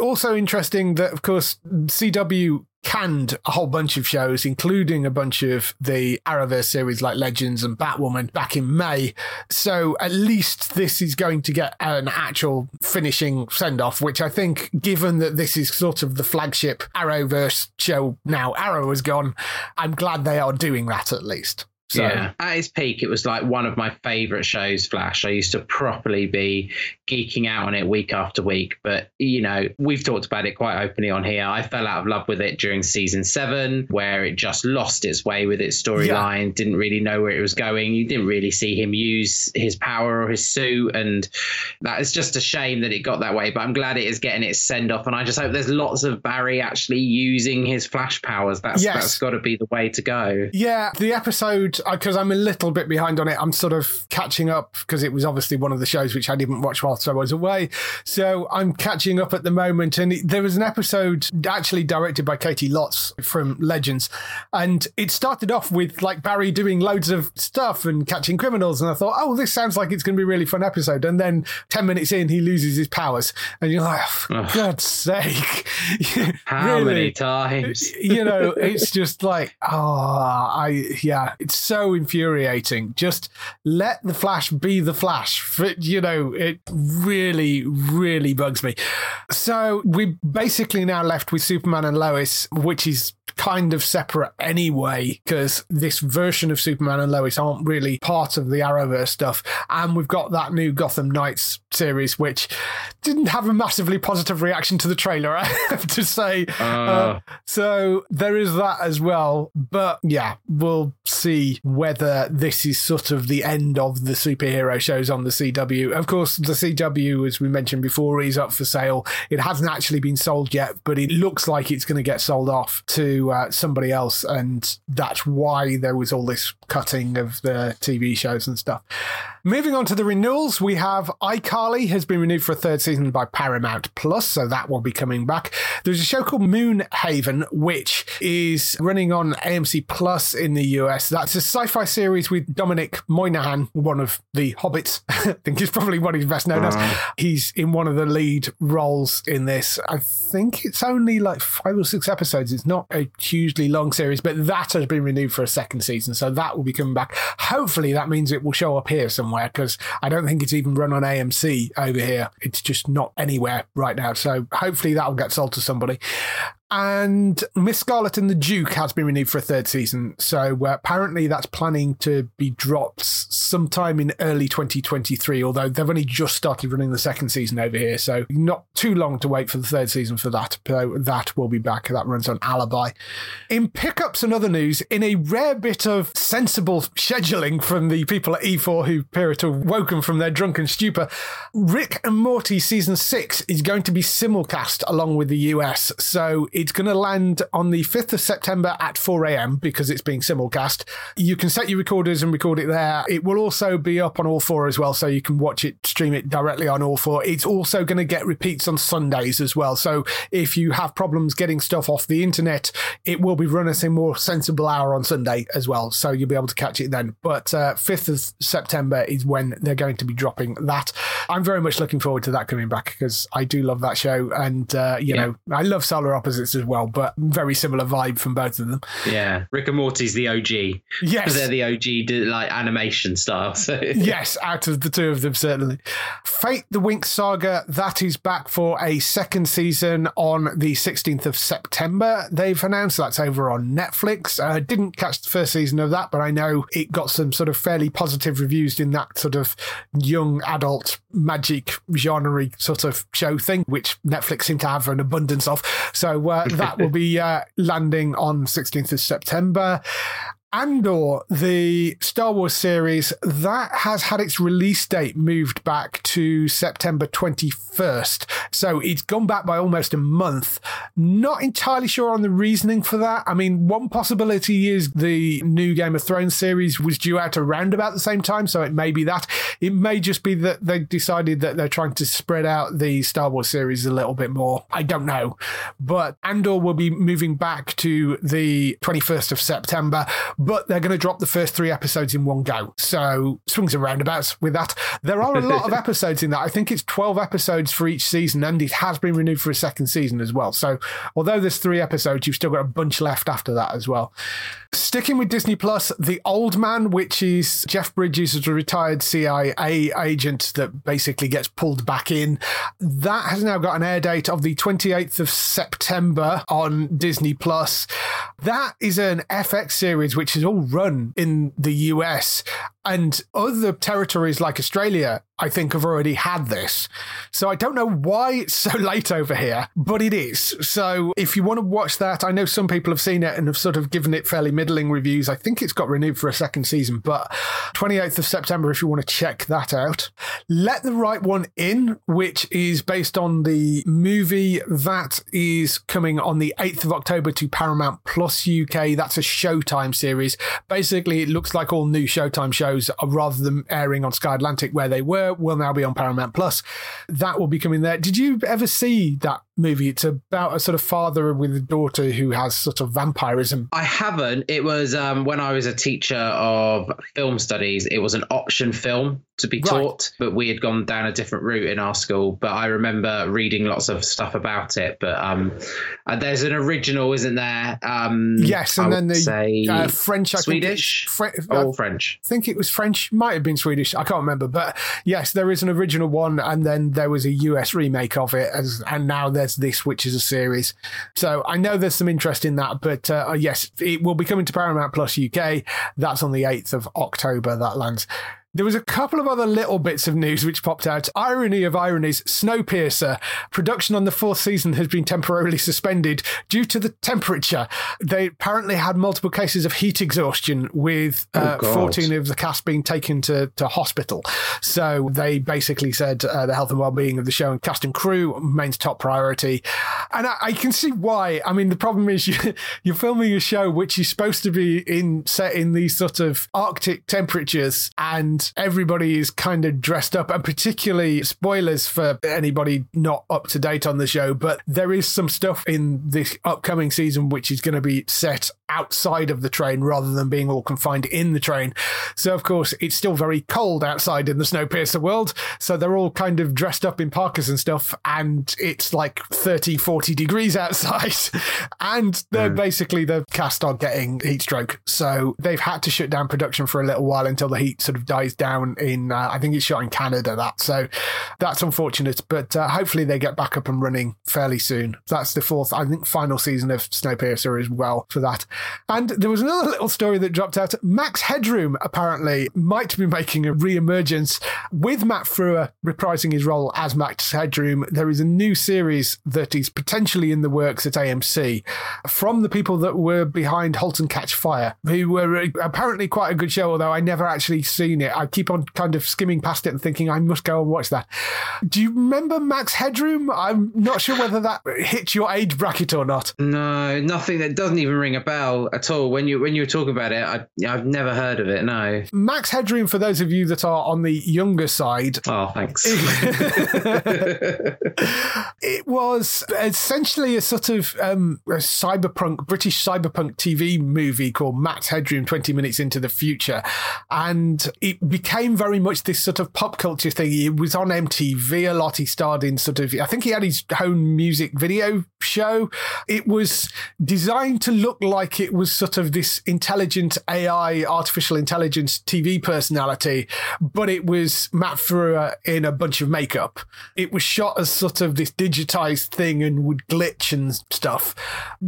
also interesting that, of course, CW canned a whole bunch of shows, including a bunch of the Arrowverse series like Legends and Batwoman back in May. So at least this is going to get an actual finishing send off, which I think, given that this is sort of the flagship Arrowverse show now, Arrow has gone, I'm glad they are doing that at least. So. Yeah, at its peak, it was like one of my favorite shows, Flash. I used to properly be geeking out on it week after week. But, you know, we've talked about it quite openly on here. I fell out of love with it during season seven, where it just lost its way with its storyline, yeah. didn't really know where it was going. You didn't really see him use his power or his suit. And that is just a shame that it got that way. But I'm glad it is getting its send off. And I just hope there's lots of Barry actually using his Flash powers. That's, yes. that's got to be the way to go. Yeah, the episode because I'm a little bit behind on it. I'm sort of catching up because it was obviously one of the shows which I didn't watch whilst I was away. So I'm catching up at the moment. And there was an episode actually directed by Caity Lotz from Legends. And it started off with like Barry doing loads of stuff and catching criminals. And I thought, oh, this sounds like it's going to be a really fun episode. And then 10 minutes in, he loses his powers. And you're like, oh, for God's sake. How really, many times? you know, it's just like, oh, I, yeah, it's so infuriating. Just let the Flash be the Flash. You know, it really, really bugs me. So we're basically now left with Superman and Lois, which is kind of separate anyway, because this version of Superman and Lois aren't really part of the Arrowverse stuff. And we've got that new Gotham Knights series, which didn't have a massively positive reaction to the trailer, I have to say. Uh. Uh, so there is that as well. But yeah, we'll see whether this is sort of the end of the superhero shows on the CW. Of course, the CW, as we mentioned before, is up for sale. It hasn't actually been sold yet, but it looks like it's going to get sold off to uh, somebody else. And that's why there was all this cutting of the TV shows and stuff. Moving on to the renewals, we have iCarly has been renewed for a third season by Paramount Plus, so that will be coming back. There's a show called Moonhaven, which is running on AMC Plus in the US. That's a sci-fi series with Dominic Monaghan, one of the Hobbits. I think he's probably what he's best known else. He's in one of the lead roles in this. I think it's only like five or six episodes. It's not a hugely long series, but that has been renewed for a second season. So that will be coming back. Hopefully, that means it will show up here somewhere because I don't think it's even run on AMC over here. It's just not anywhere right now. So hopefully, that will get sold to somebody. And Miss Scarlet and the Duke has been renewed for a third season. So uh, apparently that's planning to be dropped sometime in early 2023, although they've only just started running the second season over here. So not too long to wait for the third season for that. So that will be back. That runs on Alibi. In pickups and other news, in a rare bit of sensible scheduling from the people at E4 who appear to have woken from their drunken stupor, Rick and Morty season six is going to be simulcast along with the US. So it's going to land on the 5th of September at 4 a.m. because it's being simulcast. You can set your recorders and record it there. It will also be up on all four as well, so you can watch it, stream it directly on all four. It's also going to get repeats on Sundays as well. So if you have problems getting stuff off the internet, it will be run at a more sensible hour on Sunday as well. So you'll be able to catch it then. But uh, 5th of September is when they're going to be dropping that. I'm very much looking forward to that coming back because I do love that show. And, uh, you yeah. know, I love Solar Opposites as well, but very similar vibe from both of them. Yeah, Rick and Morty's the OG. Yes, they're the OG like animation style. So. yes, out of the two of them, certainly. Fate the Winx Saga that is back for a second season on the 16th of September. They've announced that's over on Netflix. I uh, didn't catch the first season of that, but I know it got some sort of fairly positive reviews in that sort of young adult magic genre sort of show thing, which Netflix seem to have an abundance of. So uh, uh, that will be uh, landing on 16th of September. Andor, the Star Wars series, that has had its release date moved back to September 21st. So it's gone back by almost a month. Not entirely sure on the reasoning for that. I mean, one possibility is the new Game of Thrones series was due out around about the same time. So it may be that. It may just be that they decided that they're trying to spread out the Star Wars series a little bit more. I don't know. But Andor will be moving back to the 21st of September but they're going to drop the first three episodes in one go. So swings and roundabouts with that. There are a lot of episodes in that. I think it's 12 episodes for each season, and it has been renewed for a second season as well. So although there's three episodes, you've still got a bunch left after that as well. Sticking with Disney Plus, The Old Man, which is Jeff Bridges as a retired CIA agent that basically gets pulled back in. That has now got an air date of the 28th of September on Disney Plus. That is an FX series which is all run in the US and other territories like Australia I think have already had this. So I don't know why it's so late over here, but it is. So if you want to watch that, I know some people have seen it and have sort of given it fairly middling reviews. I think it's got renewed for a second season, but 28th of September if you want to check that out. Let the Right One In, which is based on the movie that is coming on the 8th of October to Paramount Plus UK. That's a Showtime series. Basically, it looks like all new Showtime shows uh, rather than airing on Sky Atlantic where they were will now be on Paramount Plus. That will be coming there. Did you ever see that movie? It's about a sort of father with a daughter who has sort of vampirism. I haven't. It was um, when I was a teacher of film studies. It was an option film to be taught, but we had gone down a different route in our school. But I remember reading lots of stuff about it. But um, uh, there's an original, isn't there? Um, yes, and I then the uh, French, I Swedish, Fre- oh, French. I think it was French. Might have been Swedish. I can't remember. But yes, there is an original one, and then there was a US remake of it, as, and now there's this, which is a series. So I know there's some interest in that. But uh, yes, it will be coming to Paramount Plus UK. That's on the 8th of October. That lands. There was a couple of other little bits of news which popped out. Irony of ironies, Snowpiercer. Production on the fourth season has been temporarily suspended due to the temperature. They apparently had multiple cases of heat exhaustion with uh, oh 14 of the cast being taken to, to hospital. So they basically said uh, the health and well-being of the show and cast and crew remains top priority. And I, I can see why. I mean, the problem is you, you're filming a show which is supposed to be in set in these sort of Arctic temperatures and everybody is kind of dressed up, and particularly spoilers for anybody not up to date on the show, but there is some stuff in this upcoming season which is going to be set outside of the train rather than being all confined in the train. So, of course, it's still very cold outside in the Snowpiercer world. So they're all kind of dressed up in parkas and stuff, and it's like 30, 40 degrees outside. and they're mm. basically the cast are getting heat stroke. So they've had to shut down production for a little while until the heat sort of dies down in, uh, I think it's shot in Canada, that. So that's unfortunate, but uh, hopefully they get back up and running fairly soon. That's the fourth, I think, final season of Snowpiercer as well for that. And there was another little story that dropped out. Max Headroom apparently might be making a re-emergence with Matt Frewer reprising his role as Max Headroom. There is a new series that is potentially in the works at AMC from the people that were behind *Halt and Catch Fire*, who were apparently quite a good show. Although I never actually seen it, I keep on kind of skimming past it and thinking I must go and watch that. Do you remember Max Headroom? I'm not sure whether that hits your age bracket or not. No, nothing that doesn't even ring a bell at all. When you when you were talking about it, I, I've never heard of it. No. Max Headroom, for those of you that are on the younger side. Oh, thanks. it was essentially a sort of um, a cyberpunk, British cyberpunk TV movie called Max Headroom 20 Minutes into the Future. And it became very much this sort of pop culture thing. He was on MTV a lot. He starred in sort of, I think he had his own music video show. It was designed to look like it was sort of this intelligent AI, artificial intelligence TV personality, but it was Matt Frewer in a bunch of makeup. It was shot as sort of this digitized thing and would glitch and stuff.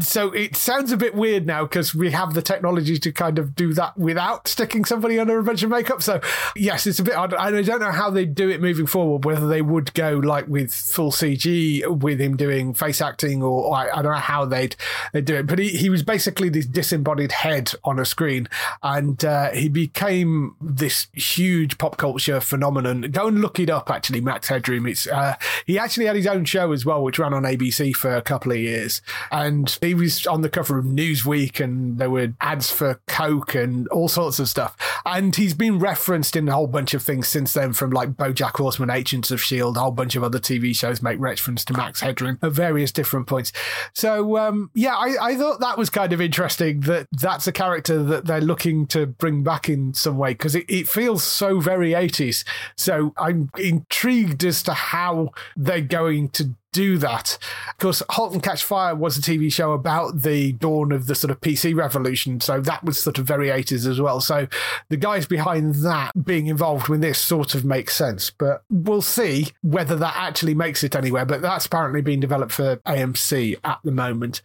So it sounds a bit weird now because we have the technology to kind of do that without sticking somebody under a bunch of makeup. So yes, it's a bit odd. I don't know how they'd do it moving forward, whether they would go like with full CG with him doing face acting or, or I, I, don't know how they'd, they'd do it. But he, he was basically this disembodied head on a screen and uh, he became this huge pop culture phenomenon. Go and look it up, actually, Max Headroom. It's uh, He actually had his own show as well, which ran on ABC for a couple of years. And he was on the cover of Newsweek and there were ads for Coke and all sorts of stuff. And he's been referenced in a whole bunch of things since then, from like Bojack Horseman, Agents of S.H.I.E.L.D., a whole bunch of other TV shows make reference to Max Headroom at various different points. So, um, yeah, I, I thought that was kind of interesting that that's a character that they're looking to bring back in some way because it, it feels so very 80s. So I'm intrigued as to how they're going to do that. Of course, Halt and Catch Fire was a TV show about the dawn of the sort of PC revolution. So that was sort of very 80s as well. So the guys behind that being involved with this sort of makes sense. But we'll see whether that actually makes it anywhere. But that's apparently being developed for AMC at the moment.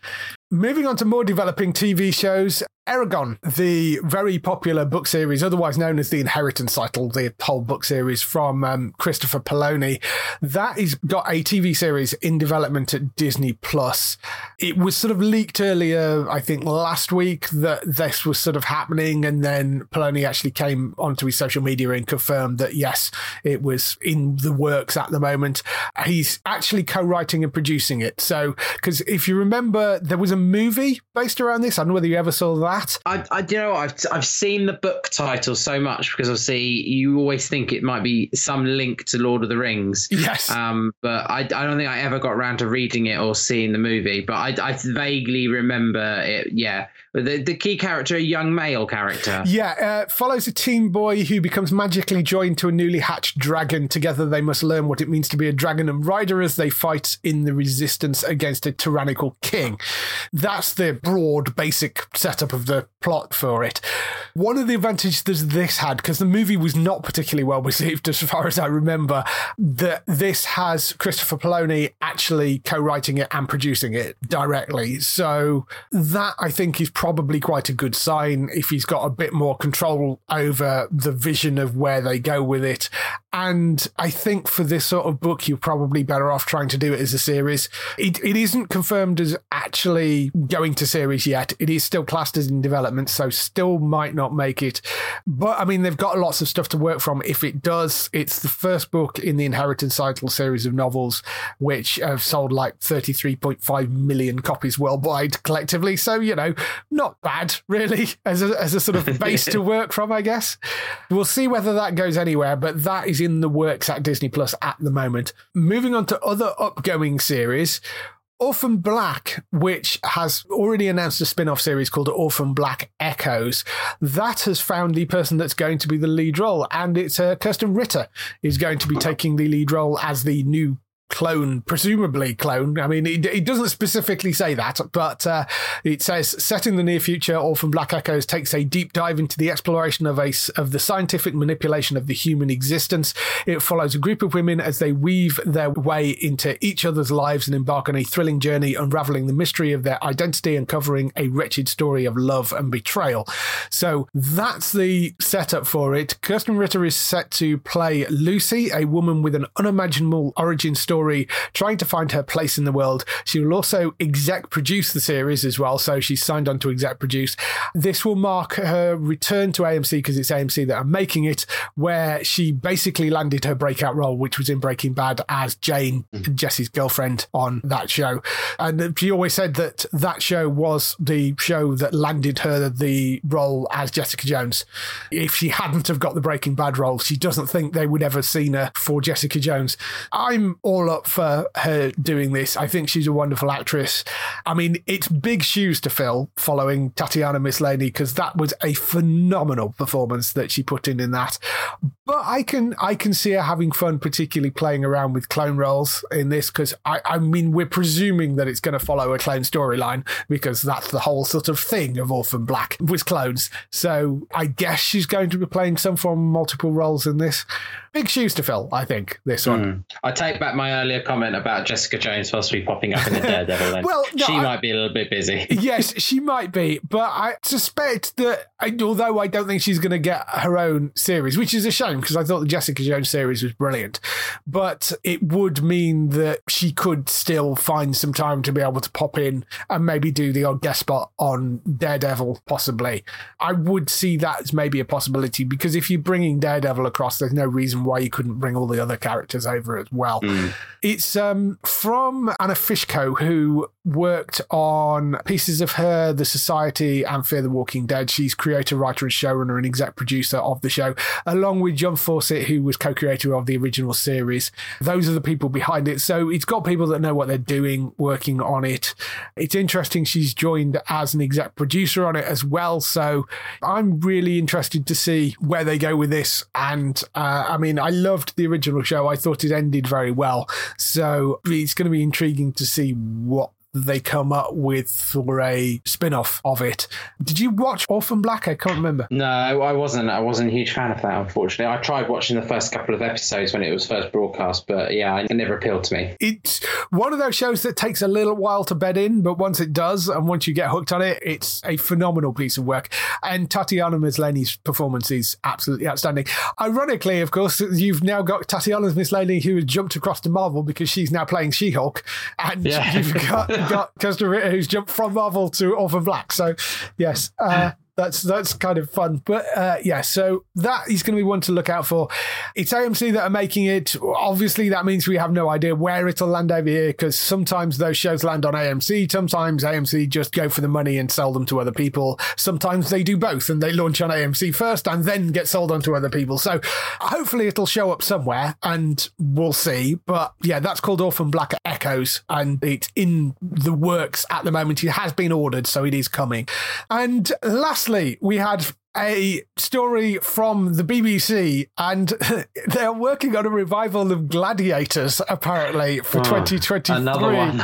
Moving on to more developing TV shows, Eragon, the very popular book series, otherwise known as the Inheritance title, the whole book series from um, Christopher Paolini, that is got a TV series in development at Disney Plus. It was sort of leaked earlier, I think last week, that this was sort of happening, and then Paolini actually came onto his social media and confirmed that yes, it was in the works at the moment. He's actually co-writing and producing it. So, because if you remember, there was a movie based around this. I don't know whether you ever saw that. I, I you know, I've I've seen the book title so much because obviously you always think it might be some link to Lord of the Rings. Yes. Um, but I, I don't think I ever got around to reading it or seeing the movie. But I, I vaguely remember it. Yeah, the, the key character, a young male character. Yeah, uh, follows a teen boy who becomes magically joined to a newly hatched dragon. Together, they must learn what it means to be a dragon and rider as they fight in the resistance against a tyrannical king. That's the broad, basic setup of the plot for it. One of the advantages this had, because the movie was not particularly well received as far as I remember, that this has Christopher Paolini actually co-writing it and producing it directly. So that I think is probably quite a good sign if he's got a bit more control over the vision of where they go with it And I think for this sort of book, you're probably better off trying to do it as a series. It, it isn't confirmed as actually going to series yet. It is still classed as in development, so still might not make it. But I mean, they've got lots of stuff to work from. If it does, it's the first book in the Inheritance Cycle series of novels, which have sold like 33.5 million copies worldwide collectively. So, you know, not bad, really, as a, as a sort of base to work from, I guess. We'll see whether that goes anywhere, but that is in the works at Disney Plus at the moment. Moving on to other upcoming series. Orphan Black, which has already announced a spin off series called Orphan Black Echoes, that has found the person that's going to be the lead role, and it's uh, Krysten Ritter is going to be taking the lead role as the new clone, presumably clone. I mean, it, it doesn't specifically say that, but uh, it says set in the near future, Orphan Black Echoes takes a deep dive into the exploration of a of the scientific manipulation of the human existence. It follows a group of women as they weave their way into each other's lives and embark on a thrilling journey, unraveling the mystery of their identity and covering a wretched story of love and betrayal. So that's the setup for it. Krysten Ritter is set to play Lucy, a woman with an unimaginable origin story story, trying to find her place in the world. She will also exec produce the series as well, so she's signed on to exec produce. This will mark her return to AMC because it's AMC that are making it, where she basically landed her breakout role, which was in Breaking Bad as Jane, mm-hmm. Jesse's girlfriend on that show. And she always said that that show was the show that landed her the role as Jessica Jones. If she hadn't have got the Breaking Bad role, she doesn't think they would ever seen her for Jessica Jones. I'm all all up for her doing this. I think she's a wonderful actress. I mean, it's big shoes to fill following Tatiana Maslany because that was a phenomenal performance that she put in in that. But I can I can see her having fun, particularly playing around with clone roles in this because I I mean we're presuming that it's going to follow a clone storyline because that's the whole sort of thing of Orphan Black with clones. So I guess she's going to be playing some form of multiple roles in this big shoes to fill, I think, this one. Mm. I take back my earlier comment about Jessica Jones possibly popping up in the Daredevil then. well, no, she I, might be a little bit busy. yes, she might be, but I suspect that although I don't think she's going to get her own series, which is a shame because I thought the Jessica Jones series was brilliant, but it would mean that she could still find some time to be able to pop in and maybe do the odd guest spot on Daredevil, possibly. I would see that as maybe a possibility because if you're bringing Daredevil across, there's no reason why you couldn't bring all the other characters over as well. Mm. It's um, from Anna Fishko, who worked on pieces of her, The Society, and Fear the Walking Dead. She's creator, writer, and showrunner and exec producer of the show, along with John Fawcett, who was co creator of the original series. Those are the people behind it. So it's got people that know what they're doing working on it. It's interesting she's joined as an exec producer on it as well. So I'm really interested to see where they go with this. And uh, I mean, I loved the original show. I thought it ended very well. So it's going to be intriguing to see what they come up with for a spin-off of it. Did you watch Orphan Black? I can't remember. No, I wasn't. I wasn't a huge fan of that, unfortunately. I tried watching the first couple of episodes when it was first broadcast, but yeah, it never appealed to me. It's one of those shows that takes a little while to bed in, but once it does, and once you get hooked on it, it's a phenomenal piece of work. And Tatiana Maslany's performance is absolutely outstanding. Ironically, of course, you've now got Tatiana Maslany who has jumped across to Marvel because she's now playing She-Hulk, and yeah. you've got got Krysten Ritter who's jumped from Marvel to Orphan Black. So, yes, uh, that's that's kind of fun. But uh, yeah, so that is going to be one to look out for. It's AMC that are making it. Obviously, that means we have no idea where it'll land over here because sometimes those shows land on AMC. Sometimes AMC just go for the money and sell them to other people. Sometimes they do both and they launch on AMC first and then get sold on to other people. So hopefully it'll show up somewhere and we'll see. But yeah, that's called Orphan Black Echoes and it's in the works at the moment. It has been ordered, so it is coming. And last lastly, we had a story from the BBC, and they're working on a revival of Gladiators apparently for hmm. oh, 2023. Another one.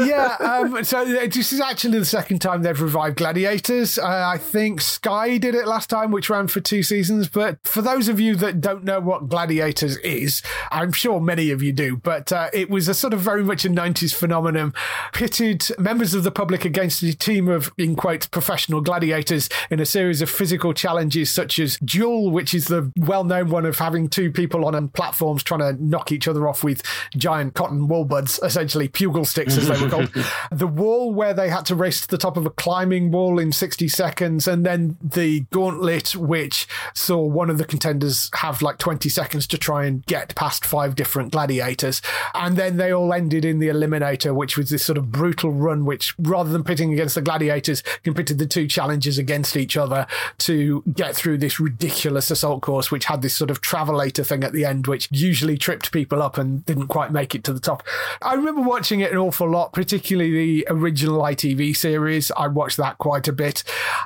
Yeah, um, so this is actually the second time they've revived Gladiators. Uh, I think Sky did it last time, which ran for two seasons. But for those of you that don't know what Gladiators is, I'm sure many of you do, but uh, it was a sort of very much a 90s phenomenon, pitted members of the public against a team of, in quotes, professional gladiators in a series of physical challenges such as Duel, which is the well known one of having two people on platforms trying to knock each other off with giant cotton wool buds, essentially pugil sticks as they were called. the wall where they had to race to the top of a climbing wall in 60 seconds, and then the gauntlet, which saw one of the contenders have like 20 seconds to try and get past five different gladiators. And then they all ended in the eliminator, which was this sort of brutal run, which rather than pitting against the gladiators, competed the two challengers against each other to get through this ridiculous assault course, which had this sort of travelator thing at the end, which usually tripped people up and didn't quite make it to the top. I remember watching it an awful lot, particularly the original ITV series. I watched that quite a bit.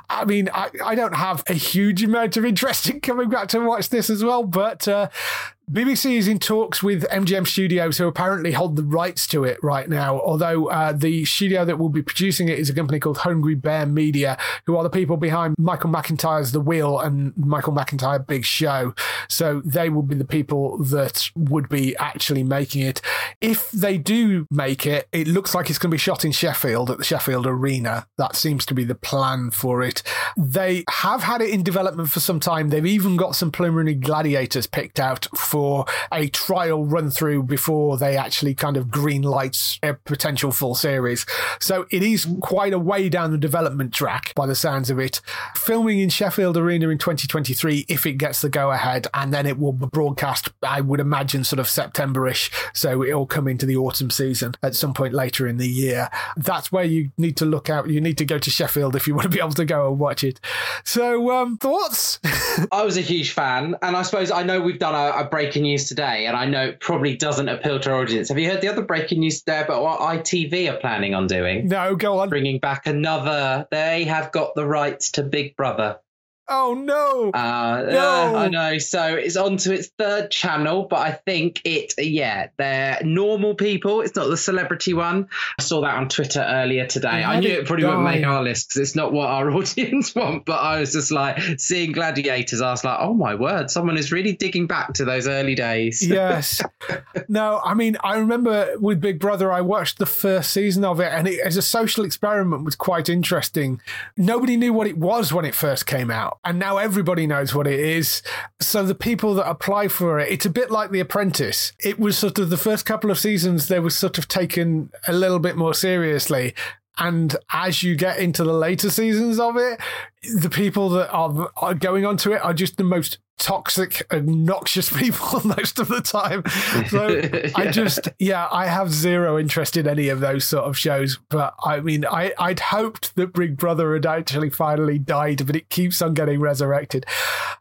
I mean, I, I don't have a huge amount of interest in coming back to watch this as well, but uh, BBC is in talks with MGM Studios, who apparently hold the rights to it right now. Although uh, the studio that will be producing it is a company called Hungry Bear Media, who are the people behind Michael McIntyre's The Wheel and Michael McIntyre Big Show. So they will be the people that would be actually making it. If they do make it, it looks like it's going to be shot in Sheffield at the Sheffield Arena. That seems to be the plan for it. They have had it in development for some time. They've even got some preliminary gladiators picked out for for a trial run through before they actually kind of green lights a potential full series. So it is quite a way down the development track by the sounds of it. Filming in Sheffield Arena in 2023 if it gets the go ahead, and then it will be broadcast, I would imagine, sort of September ish. So it'll come into the autumn season at some point later in the year. That's where you need to look out. You need to go to Sheffield if you want to be able to go and watch it. So, um, thoughts? I was a huge fan, and I suppose I know we've done a, a break breaking news today, and I know it probably doesn't appeal to our audience. Have you heard the other breaking news today about what ITV are planning on doing? No, go on. Bringing back another. They have got the rights to Big Brother. Oh no! Uh, no! Uh, I know. So it's on to its third channel, but I think it, yeah, they're normal people. It's not the celebrity one. I saw that on Twitter earlier today. I knew it probably die. wouldn't make our list because it's not what our audience want. But I was just like seeing Gladiators. I was like, oh my word, someone is really digging back to those early days. yes. No, I mean, I remember with Big Brother, I watched the first season of it, and it as a social experiment was quite interesting. Nobody knew what it was when it first came out and now everybody knows what it is. So the people that apply for it, it's a bit like The Apprentice. It was sort of the first couple of seasons, they were sort of taken a little bit more seriously. And as you get into the later seasons of it, the people that are, are going onto it are just the most toxic, obnoxious people most of the time. So yeah. I just, yeah, I have zero interest in any of those sort of shows. But I mean, I, I'd hoped that Big Brother had actually finally died, but it keeps on getting resurrected.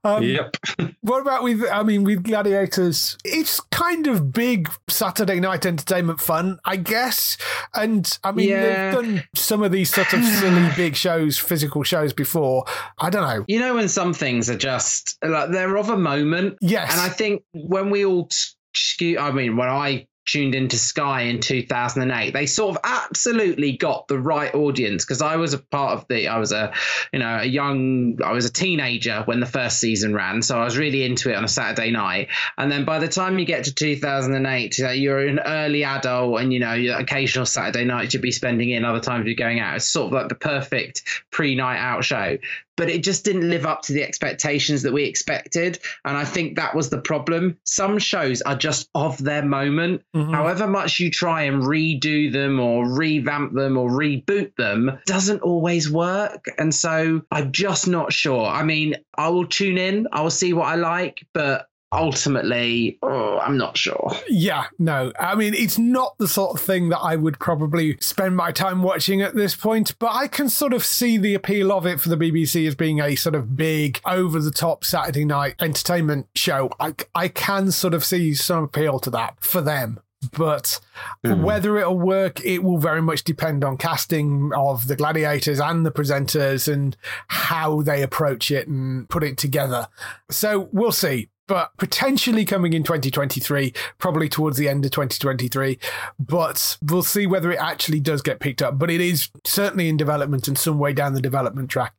Um, yep. what about with, I mean, with Gladiators? It's kind of big Saturday night entertainment fun, I guess. And I mean, yeah. they've done some of these sort of silly big shows, physical shows before. I don't know. You know, when some things are just like they're of a moment. Yes. And I think when we all skew, I mean, when I tuned into Sky in 2008. They sort of absolutely got the right audience because I was a part of the, I was a, you know, a young, I was a teenager when the first season ran. So I was really into it on a Saturday night. And then by the time you get to 2008, you're an early adult and, you know, your occasional Saturday night you'd be spending in, other times you're going out. It's sort of like the perfect pre night out show but it just didn't live up to the expectations that we expected. And I think that was the problem. Some shows are just of their moment. Mm-hmm. However much you try and redo them or revamp them or reboot them, doesn't always work. And so I'm just not sure. I mean, I will tune in, I will see what I like, but ultimately, oh, I'm not sure. Yeah, no. I mean, it's not the sort of thing that I would probably spend my time watching at this point, but I can sort of see the appeal of it for the BBC as being a sort of big, over the top Saturday night entertainment show. I, I can sort of see some appeal to that for them. But mm. whether it'll work, it will very much depend on casting of the gladiators and the presenters and how they approach it and put it together. So we'll see. But potentially coming in 2023, probably towards the end of 2023. But we'll see whether it actually does get picked up. But it is certainly in development and some way down the development track.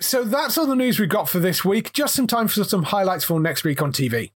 So that's all the news we've got for this week. Just some time for some highlights for next week on TV.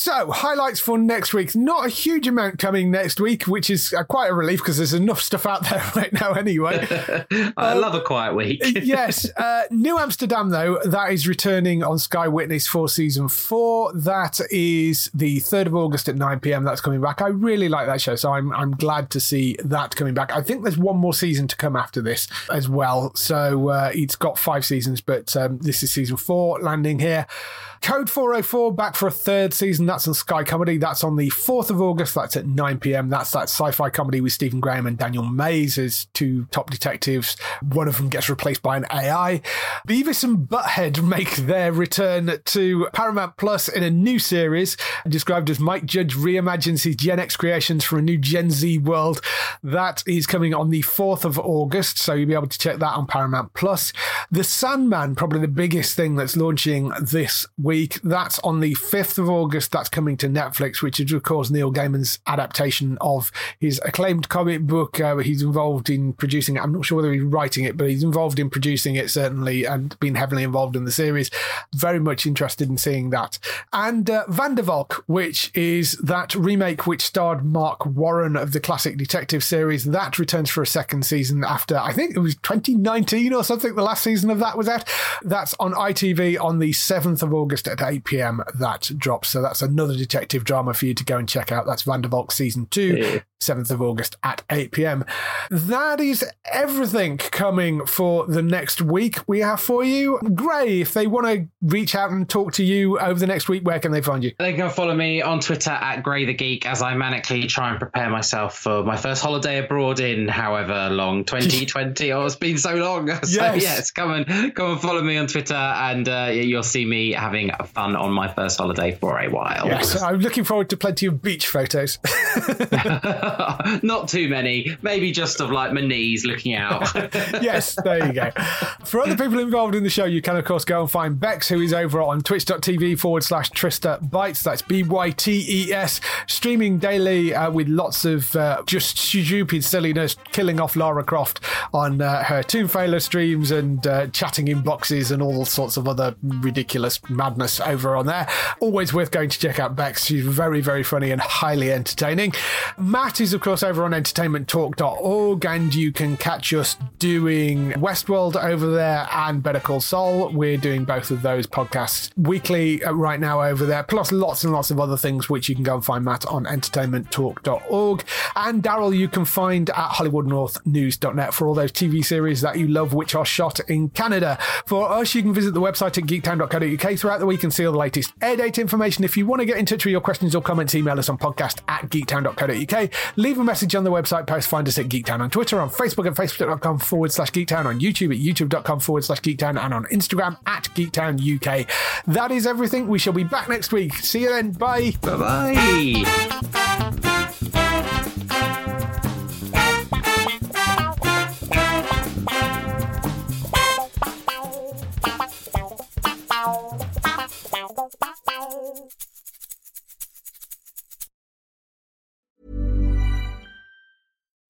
So, highlights for next week. Not a huge amount coming next week, which is uh, quite a relief because there's enough stuff out there right now anyway. I uh, love a quiet week. yes. Uh, New Amsterdam, though, that is returning on Sky Witness for season four. That is the 3rd of August at 9 pm. That's coming back. I really like that show, so I'm, I'm glad to see that coming back. I think there's one more season to come after this as well. So, uh, it's got five seasons, but um, this is season four landing here. Code 404 back for a third season. That's on Sky Comedy. That's on the 4th of August. That's at 9 p.m. That's that sci fi comedy with Stephen Graham and Daniel Mays as two top detectives. One of them gets replaced by an AI. Beavis and Butthead make their return to Paramount Plus in a new series described as Mike Judge reimagines his Gen X creations for a new Gen Z world. That is coming on the 4th of August. So you'll be able to check that on Paramount Plus. The Sandman, probably the biggest thing that's launching this week. That's on the 5th of August. That's coming to Netflix, which is, of course, Neil Gaiman's adaptation of his acclaimed comic book. Uh, he's involved in producing it. I'm not sure whether he's writing it, but he's involved in producing it, certainly, and been heavily involved in the series. Very much interested in seeing that. And uh, Van der Valk, which is that remake which starred Marc Warren of the classic detective series, that returns for a second season after, I think it was 2019 or something, the last season of that was out. That's on ITV on the 7th of August at 8 pm that drops. So that's another detective drama for you to go and check out. That's Van Valk season two. Yeah. 7th of August at 8 pm. That is everything coming for the next week we have for you. Gray, if they want to reach out and talk to you over the next week, where can they find you? They can follow me on Twitter at Gray the Geek as I manically try and prepare myself for my first holiday abroad in however long 2020. oh, it's been so long. So, yes. yes, come and come and follow me on Twitter and uh, you'll see me having fun on my first holiday for a while. Yes, I'm looking forward to plenty of beach photos. Not too many. Maybe just of like my knees looking out. yes, there you go. For other people involved in the show, you can of course go and find Bex, who is over on twitch.tv forward slash Trista Bytes. That's B Y T E S, streaming daily uh, with lots of uh, just stupid silliness, killing off Lara Croft on uh, her Tomb Failure streams and uh, chatting in boxes and all sorts of other ridiculous madness over on there. Always worth going to check out Bex. She's very, very funny and highly entertaining. Matt is, of course, over on entertainmenttalk.org, and you can catch us doing Westworld over there and Better Call Saul. We're doing both of those podcasts weekly uh, right now over there, plus lots and lots of other things which you can go and find Matt on entertainmenttalk.org. And Daryl, you can find at HollywoodNorthNews.net for all those TV series that you love, which are shot in Canada. For us, you can visit the website at geektown.co.uk throughout the week and see all the latest air date information. If you want to get in touch with your questions or comments, email us on podcast at geektown.co.uk. Leave a message on the website post. Find us at Geektown on Twitter, on Facebook at facebook.com forward slash Geektown, on YouTube at youtube.com forward slash Geektown, and on Instagram at Geektown UK. That is everything. We shall be back next week. See you then. Bye. Bye bye.